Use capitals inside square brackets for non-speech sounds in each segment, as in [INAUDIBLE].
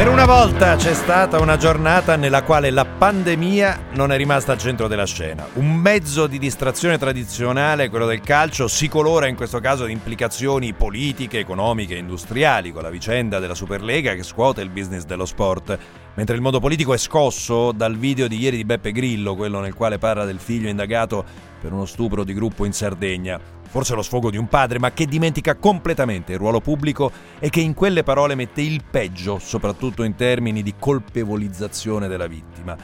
Per una volta c'è stata una giornata nella quale la pandemia non è rimasta al centro della scena. Un mezzo di distrazione tradizionale, quello del calcio, si colora in questo caso di implicazioni politiche, economiche e industriali, con la vicenda della Superlega che scuote il business dello sport. Mentre il mondo politico è scosso dal video di ieri di Beppe Grillo, quello nel quale parla del figlio indagato per uno stupro di gruppo in Sardegna forse lo sfogo di un padre, ma che dimentica completamente il ruolo pubblico e che in quelle parole mette il peggio, soprattutto in termini di colpevolizzazione della vittima.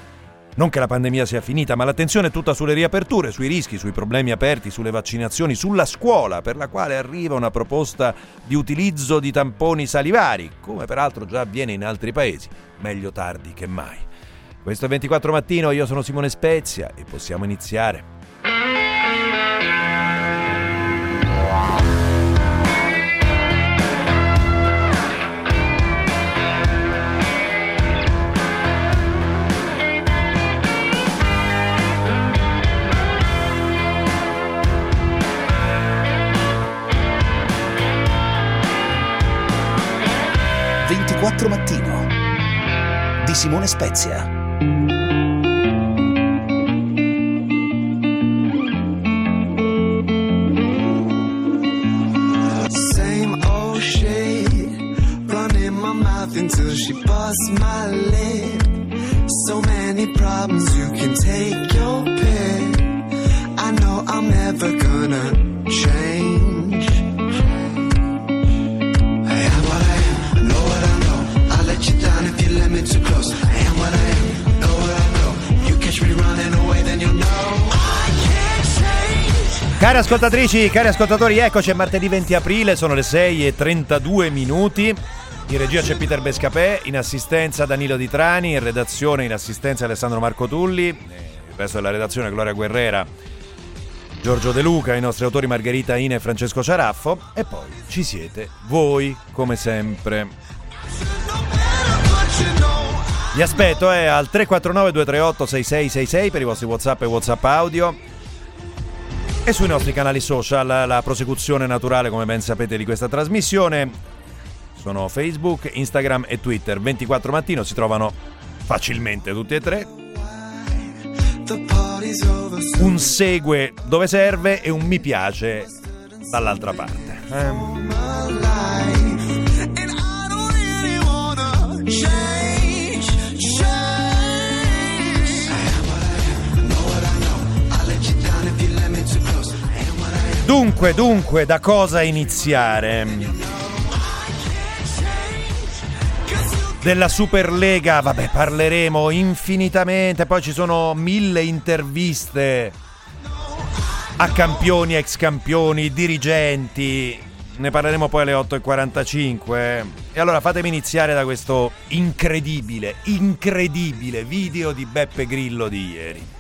Non che la pandemia sia finita, ma l'attenzione è tutta sulle riaperture, sui rischi, sui problemi aperti, sulle vaccinazioni, sulla scuola, per la quale arriva una proposta di utilizzo di tamponi salivari, come peraltro già avviene in altri paesi. Meglio tardi che mai. Questo è 24 mattino, io sono Simone Spezia e possiamo iniziare. 24 Mattino di Simone Spezia. Cari ascoltatrici, cari ascoltatori, eccoci, è martedì 20 aprile, sono le 6 e 32 minuti. In regia c'è Peter Bescapè, in assistenza Danilo Di Trani, in redazione in assistenza Alessandro Marco Tulli, il resto della redazione Gloria Guerrera, Giorgio De Luca, i nostri autori Margherita Ine e Francesco Ciaraffo e poi ci siete voi come sempre. Vi aspetto eh, al 349 238 6666 per i vostri WhatsApp e WhatsApp audio e sui nostri canali social la prosecuzione naturale, come ben sapete, di questa trasmissione sono Facebook, Instagram e Twitter. 24 mattino si trovano facilmente tutti e tre. Un segue dove serve e un mi piace dall'altra parte. Eh. Dunque, dunque, da cosa iniziare? Della Superlega, vabbè, parleremo infinitamente, poi ci sono mille interviste a campioni, ex campioni, dirigenti. Ne parleremo poi alle 8.45. E allora fatemi iniziare da questo incredibile, incredibile video di Beppe Grillo di ieri.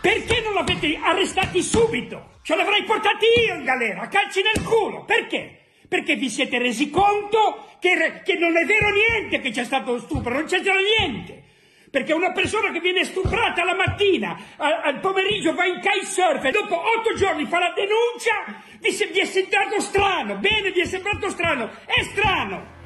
Perché non l'avete arrestati subito? Ce l'avrei portati io in galera, calci nel culo. Perché? Perché vi siete resi conto che, che non è vero niente che c'è stato lo stupro, non c'è già niente. Perché una persona che viene stuprata la mattina, al, al pomeriggio va in kitesurf e dopo otto giorni fa la denuncia, vi, vi è sembrato strano. Bene, vi è sembrato strano. È strano.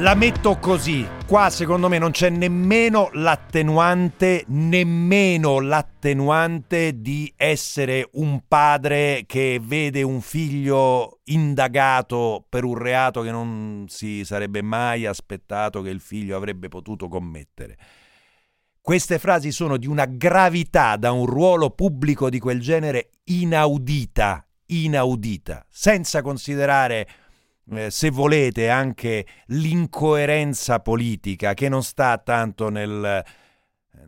La metto così. Qua secondo me non c'è nemmeno l'attenuante, nemmeno l'attenuante di essere un padre che vede un figlio indagato per un reato che non si sarebbe mai aspettato che il figlio avrebbe potuto commettere. Queste frasi sono di una gravità da un ruolo pubblico di quel genere inaudita, inaudita, senza considerare eh, se volete, anche l'incoerenza politica che non sta tanto nel,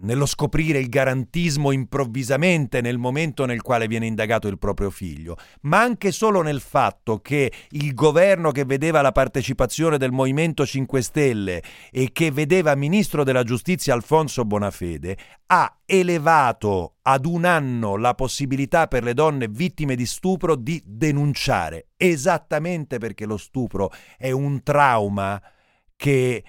nello scoprire il garantismo improvvisamente nel momento nel quale viene indagato il proprio figlio, ma anche solo nel fatto che il governo che vedeva la partecipazione del Movimento 5 Stelle e che vedeva ministro della giustizia Alfonso Bonafede ha elevato ad un anno la possibilità per le donne vittime di stupro di denunciare, esattamente perché lo stupro è un trauma che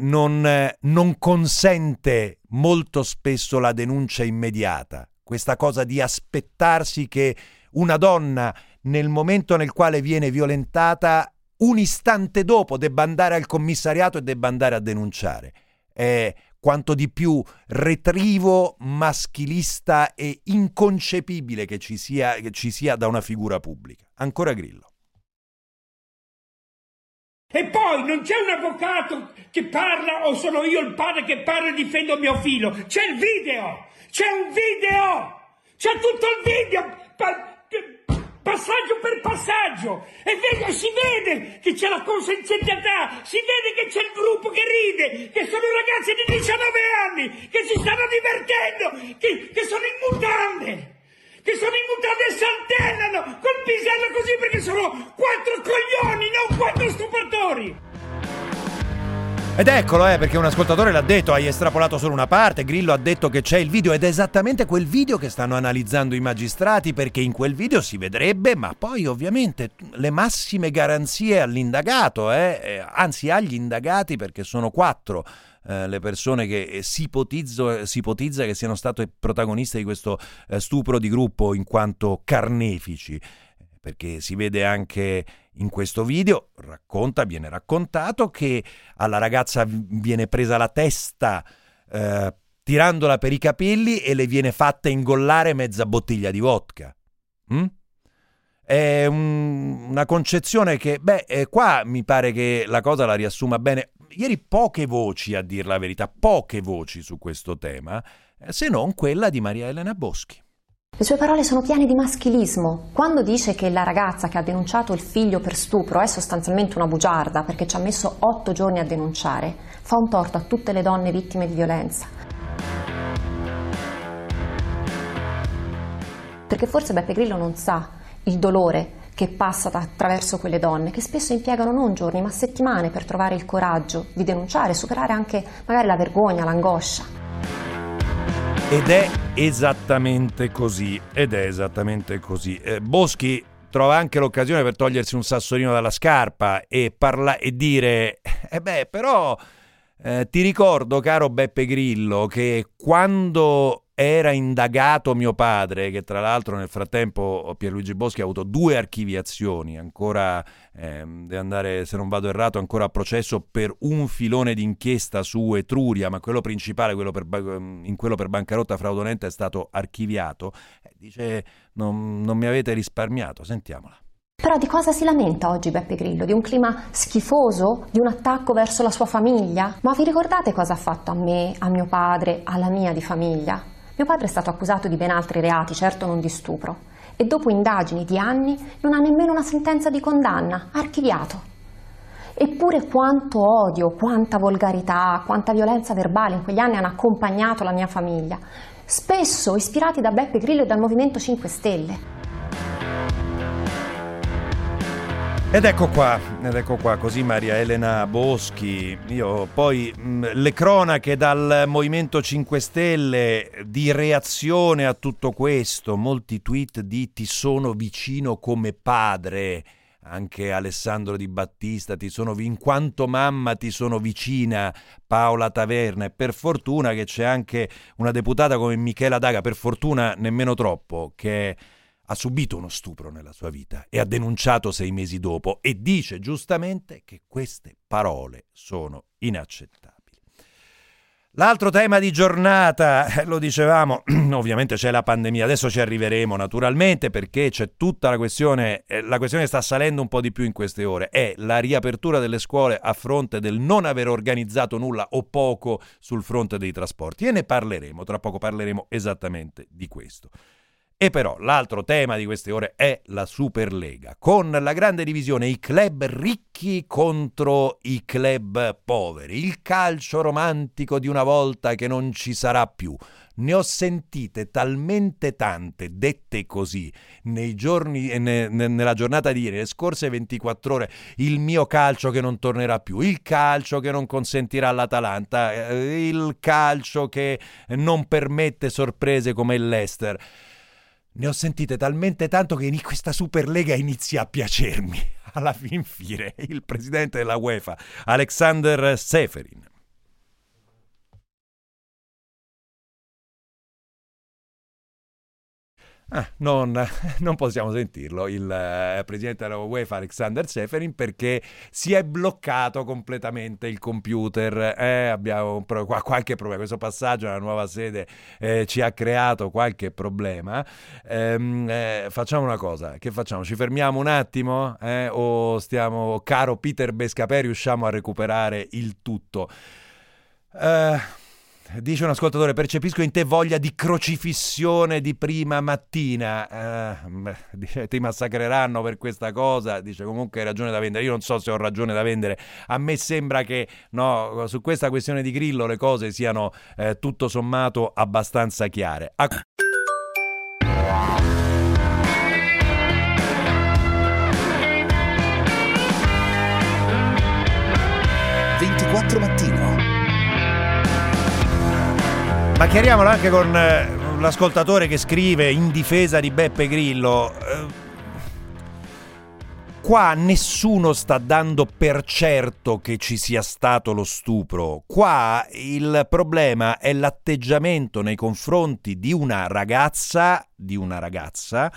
non, non consente molto spesso la denuncia immediata, questa cosa di aspettarsi che una donna nel momento nel quale viene violentata un istante dopo debba andare al commissariato e debba andare a denunciare. È quanto di più retrivo, maschilista e inconcepibile che ci sia, che ci sia da una figura pubblica. Ancora Grillo. E poi non c'è un avvocato che parla o sono io il padre che parla e difendo mio figlio. C'è il video! C'è un video! C'è tutto il video! Pa- passaggio per passaggio e vede, si vede che c'è la consenzialità, si vede che c'è il gruppo che ride, che sono ragazzi di 19 anni, che si stanno divertendo, che, che sono in mutande che sono in mutande e saltellano col pisello così perché sono quattro coglioni, non quattro stupratori. Ed eccolo, eh, perché un ascoltatore l'ha detto, hai estrapolato solo una parte, Grillo ha detto che c'è il video ed è esattamente quel video che stanno analizzando i magistrati perché in quel video si vedrebbe, ma poi ovviamente le massime garanzie all'indagato, eh, eh anzi agli indagati perché sono quattro. Eh, le persone che si, ipotizzo, si, ipotizza che siano state protagoniste di questo eh, stupro di gruppo in quanto carnefici perché si vede anche in questo video, racconta, viene raccontato che alla ragazza viene presa la testa eh, tirandola per i capelli e le viene fatta ingollare mezza bottiglia di vodka. Mm? È un, una concezione che, beh, eh, qua mi pare che la cosa la riassuma bene. Ieri poche voci, a dir la verità, poche voci su questo tema, eh, se non quella di Maria Elena Boschi. Le sue parole sono piene di maschilismo. Quando dice che la ragazza che ha denunciato il figlio per stupro è sostanzialmente una bugiarda perché ci ha messo otto giorni a denunciare, fa un torto a tutte le donne vittime di violenza. Perché forse Beppe Grillo non sa il dolore che passa attraverso quelle donne, che spesso impiegano non giorni ma settimane per trovare il coraggio di denunciare, superare anche magari la vergogna, l'angoscia. Ed è esattamente così, ed è esattamente così. Eh, Boschi trova anche l'occasione per togliersi un sassolino dalla scarpa e, parla- e dire, eh beh, però eh, ti ricordo, caro Beppe Grillo, che quando era indagato mio padre, che tra l'altro nel frattempo Pierluigi Boschi ha avuto due archiviazioni, ancora eh, deve andare, se non vado errato, ancora a processo per un filone d'inchiesta su Etruria, ma quello principale, quello per, in quello per bancarotta fraudolenta, è stato archiviato. Eh, dice, non, non mi avete risparmiato, sentiamola. Però di cosa si lamenta oggi Beppe Grillo? Di un clima schifoso? Di un attacco verso la sua famiglia? Ma vi ricordate cosa ha fatto a me, a mio padre, alla mia di famiglia? Mio padre è stato accusato di ben altri reati, certo non di stupro, e dopo indagini di anni non ha nemmeno una sentenza di condanna, archiviato. Eppure quanto odio, quanta volgarità, quanta violenza verbale in quegli anni hanno accompagnato la mia famiglia, spesso ispirati da Beppe Grillo e dal Movimento 5 Stelle. Ed ecco qua, ed ecco qua, così Maria Elena Boschi. Io poi mh, le cronache dal Movimento 5 Stelle di reazione a tutto questo, molti tweet di ti sono vicino come padre, anche Alessandro Di Battista, ti sono in quanto mamma ti sono vicina, Paola Taverna. E per fortuna che c'è anche una deputata come Michela Daga, per fortuna nemmeno troppo, che ha subito uno stupro nella sua vita e ha denunciato sei mesi dopo e dice giustamente che queste parole sono inaccettabili. L'altro tema di giornata, eh, lo dicevamo, [CLEARS THROAT] ovviamente c'è la pandemia, adesso ci arriveremo naturalmente perché c'è tutta la questione, eh, la questione sta salendo un po' di più in queste ore, è la riapertura delle scuole a fronte del non aver organizzato nulla o poco sul fronte dei trasporti e ne parleremo, tra poco parleremo esattamente di questo. E però l'altro tema di queste ore è la Superlega, con la grande divisione i club ricchi contro i club poveri, il calcio romantico di una volta che non ci sarà più. Ne ho sentite talmente tante dette così nei giorni, ne, ne, nella giornata di ieri, le scorse 24 ore, il mio calcio che non tornerà più, il calcio che non consentirà all'Atalanta, eh, il calcio che non permette sorprese come il Leicester. Ne ho sentite talmente tanto che in questa Superlega inizia a piacermi. [LAUGHS] Alla fin fine, il presidente della UEFA, Alexander Seferin. Ah, non, [LAUGHS] non, possiamo sentirlo, il eh, presidente della UEFA Alexander Seferin perché si è bloccato completamente il computer, eh, abbiamo pro- qualche problema, questo passaggio alla nuova sede eh, ci ha creato qualche problema, ehm, eh, facciamo una cosa, che facciamo? Ci fermiamo un attimo eh, o stiamo, caro Peter Bescapè, riusciamo a recuperare il tutto? Eh Dice un ascoltatore, percepisco in te voglia di crocifissione di prima mattina. Eh, ti massacreranno per questa cosa. Dice comunque hai ragione da vendere. Io non so se ho ragione da vendere. A me sembra che no, su questa questione di Grillo le cose siano eh, tutto sommato abbastanza chiare. A... mattino ma chiariamolo anche con eh, l'ascoltatore che scrive in difesa di Beppe Grillo. Qua nessuno sta dando per certo che ci sia stato lo stupro. Qua il problema è l'atteggiamento nei confronti di una ragazza, di una ragazza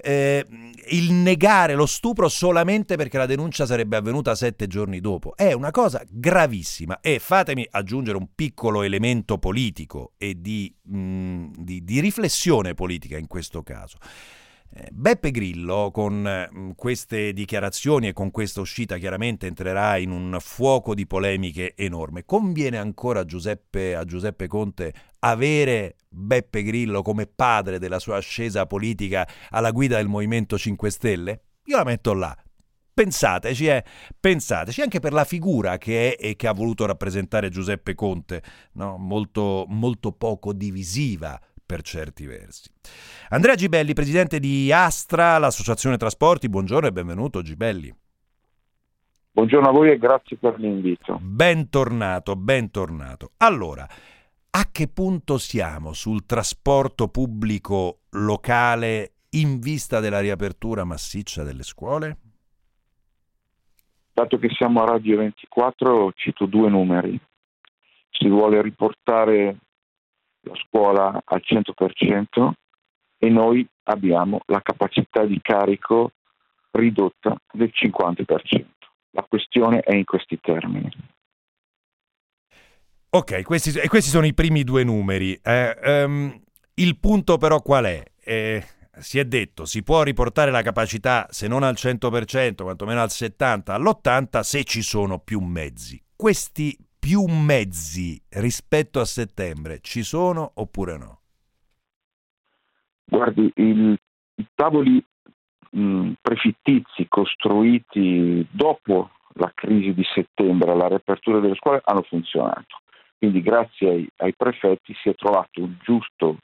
eh, il negare lo stupro solamente perché la denuncia sarebbe avvenuta sette giorni dopo. È una cosa gravissima e fatemi aggiungere un piccolo elemento politico e di, mh, mm, di, di riflessione politica in questo caso. Eh, Beppe Grillo con mm, queste dichiarazioni e con questa uscita chiaramente entrerà in un fuoco di polemiche enorme. Conviene ancora a Giuseppe, a Giuseppe Conte avere Beppe Grillo come padre della sua ascesa politica alla guida del Movimento 5 Stelle? Io la metto là. Pensateci, eh, pensateci anche per la figura che è e che ha voluto rappresentare Giuseppe Conte, no? molto, molto poco divisiva per certi versi. Andrea Gibelli, presidente di Astra, l'Associazione Trasporti, buongiorno e benvenuto Gibelli. Buongiorno a voi e grazie per l'invito. Bentornato, bentornato. Allora, a che punto siamo sul trasporto pubblico locale in vista della riapertura massiccia delle scuole? Dato che siamo a Radio 24, cito due numeri. Si vuole riportare la scuola al 100% e noi abbiamo la capacità di carico ridotta del 50%. La questione è in questi termini. Ok, questi, questi sono i primi due numeri. Eh, um, il punto però qual è? Eh, si è detto, si può riportare la capacità se non al 100%, quantomeno al 70%, all'80% se ci sono più mezzi. Questi più mezzi rispetto a settembre ci sono oppure no? Guardi, il, i tavoli mh, prefittizi costruiti dopo la crisi di settembre, la riapertura delle scuole, hanno funzionato. Quindi grazie ai, ai prefetti si è trovato un giusto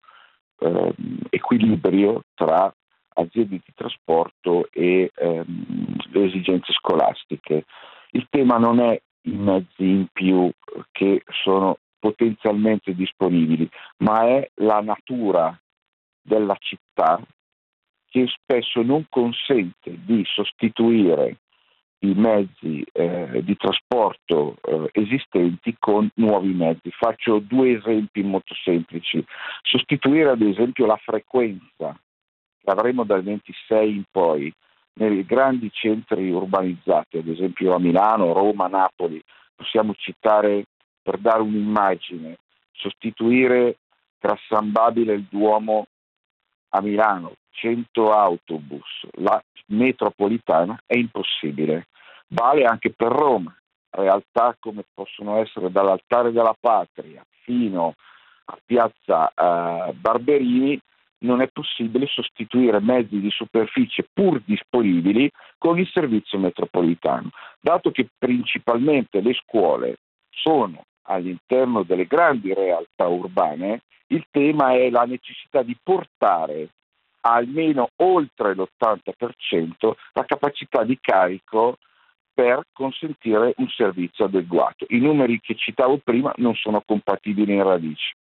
eh, equilibrio tra aziende di trasporto e ehm, le esigenze scolastiche. Il tema non è i mezzi in più che sono potenzialmente disponibili, ma è la natura della città che spesso non consente di sostituire i mezzi eh, di trasporto eh, esistenti con nuovi mezzi. Faccio due esempi molto semplici. Sostituire ad esempio la frequenza che avremo dal 26 in poi nei grandi centri urbanizzati, ad esempio a Milano, Roma, Napoli, possiamo citare per dare un'immagine, sostituire tra San Babile e il Duomo a Milano 100 autobus, la metropolitana è impossibile. Vale anche per Roma, realtà come possono essere dall'altare della patria fino a piazza eh, Barberini non è possibile sostituire mezzi di superficie pur disponibili con il servizio metropolitano, dato che principalmente le scuole sono all'interno delle grandi realtà urbane, il tema è la necessità di portare almeno oltre l'80% la capacità di carico per consentire un servizio adeguato. I numeri che citavo prima non sono compatibili in radice.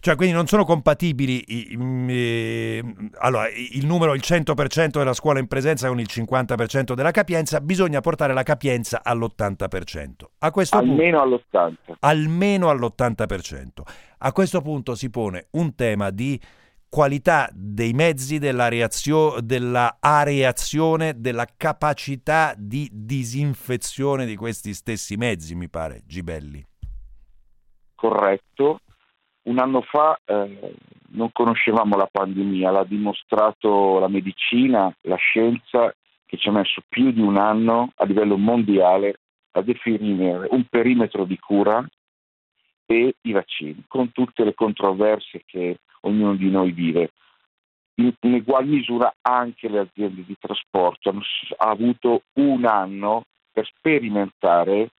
Cioè, quindi non sono compatibili eh, allora, il numero, il 100% della scuola in presenza con il 50% della capienza, bisogna portare la capienza all'80%. A questo almeno punto, all'80%. Almeno all'80%. A questo punto si pone un tema di qualità dei mezzi, della, reazio- della areazione, della capacità di disinfezione di questi stessi mezzi, mi pare, Gibelli. Corretto. Un anno fa eh, non conoscevamo la pandemia, l'ha dimostrato la medicina, la scienza, che ci ha messo più di un anno a livello mondiale a definire un perimetro di cura e i vaccini, con tutte le controversie che ognuno di noi vive. In, in ugual misura anche le aziende di trasporto hanno avuto un anno per sperimentare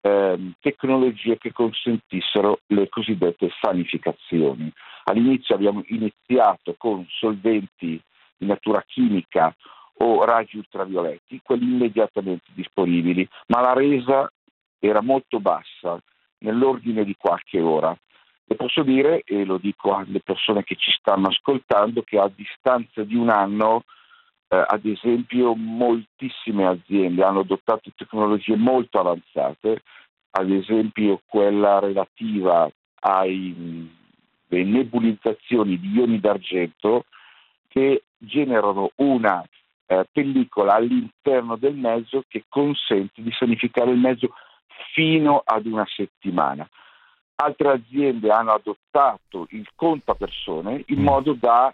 eh, tecnologie che consentissero le cosiddette sanificazioni. All'inizio abbiamo iniziato con solventi di natura chimica o raggi ultravioletti, quelli immediatamente disponibili, ma la resa era molto bassa, nell'ordine di qualche ora. E posso dire, e lo dico alle persone che ci stanno ascoltando, che a distanza di un anno, eh, ad esempio, moltissime aziende hanno adottato tecnologie molto avanzate, ad esempio quella relativa alle nebulizzazioni di ioni d'argento che generano una eh, pellicola all'interno del mezzo che consente di sanificare il mezzo fino ad una settimana. Altre aziende hanno adottato il conto a persone in mm. modo da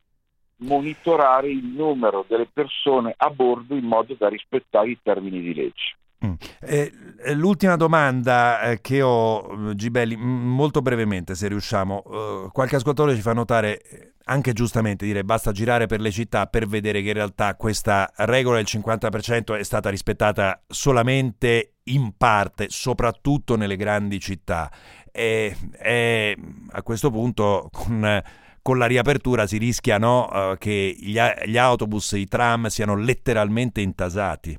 monitorare il numero delle persone a bordo in modo da rispettare i termini di legge. Mm. Eh, l'ultima domanda eh, che ho, Gibelli, molto brevemente se riusciamo, eh, qualche ascoltatore ci fa notare, eh, anche giustamente dire basta girare per le città per vedere che in realtà questa regola del 50% è stata rispettata solamente in parte, soprattutto nelle grandi città. E, e a questo punto con con la riapertura si rischia no, uh, che gli, gli, autobus, i tram siano letteralmente intasati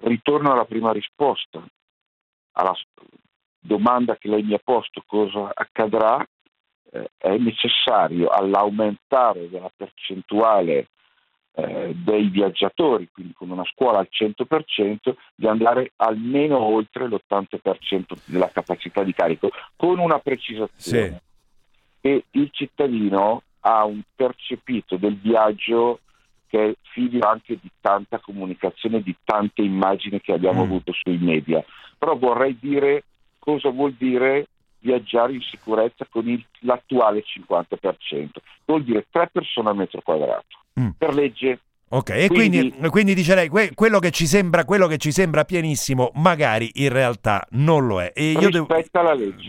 ritorno alla prima risposta, alla domanda che lei mi ha posto, cosa accadrà, eh, è necessario all'aumentare della percentuale eh, dei viaggiatori, quindi con una scuola al 100%, di andare almeno oltre l'80% della capacità di carico, con una precisazione. Sì. Che il cittadino ha un percepito del viaggio che è figlio anche di tanta comunicazione, di tante immagini che abbiamo mm. avuto sui media. Però vorrei dire cosa vuol dire viaggiare in sicurezza con il, l'attuale 50%. Vuol dire tre persone al metro quadrato. Mm. Per legge Ok, e quindi, quindi, quindi dice lei, que- quello, che ci sembra, quello che ci sembra pienissimo, magari in realtà non lo è. E io devo.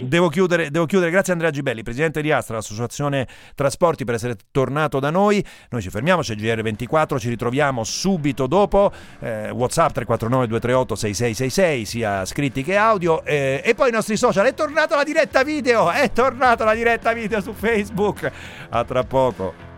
Devo chiudere, devo chiudere, grazie Andrea Gibelli, presidente di Astra, l'associazione Trasporti, per essere tornato da noi. Noi ci fermiamo, c'è GR24, ci ritroviamo subito dopo. Eh, WhatsApp 349 238 6666, sia scritti che audio. Eh, e poi i nostri social, è tornata la diretta video, è tornata la diretta video su Facebook. A tra poco.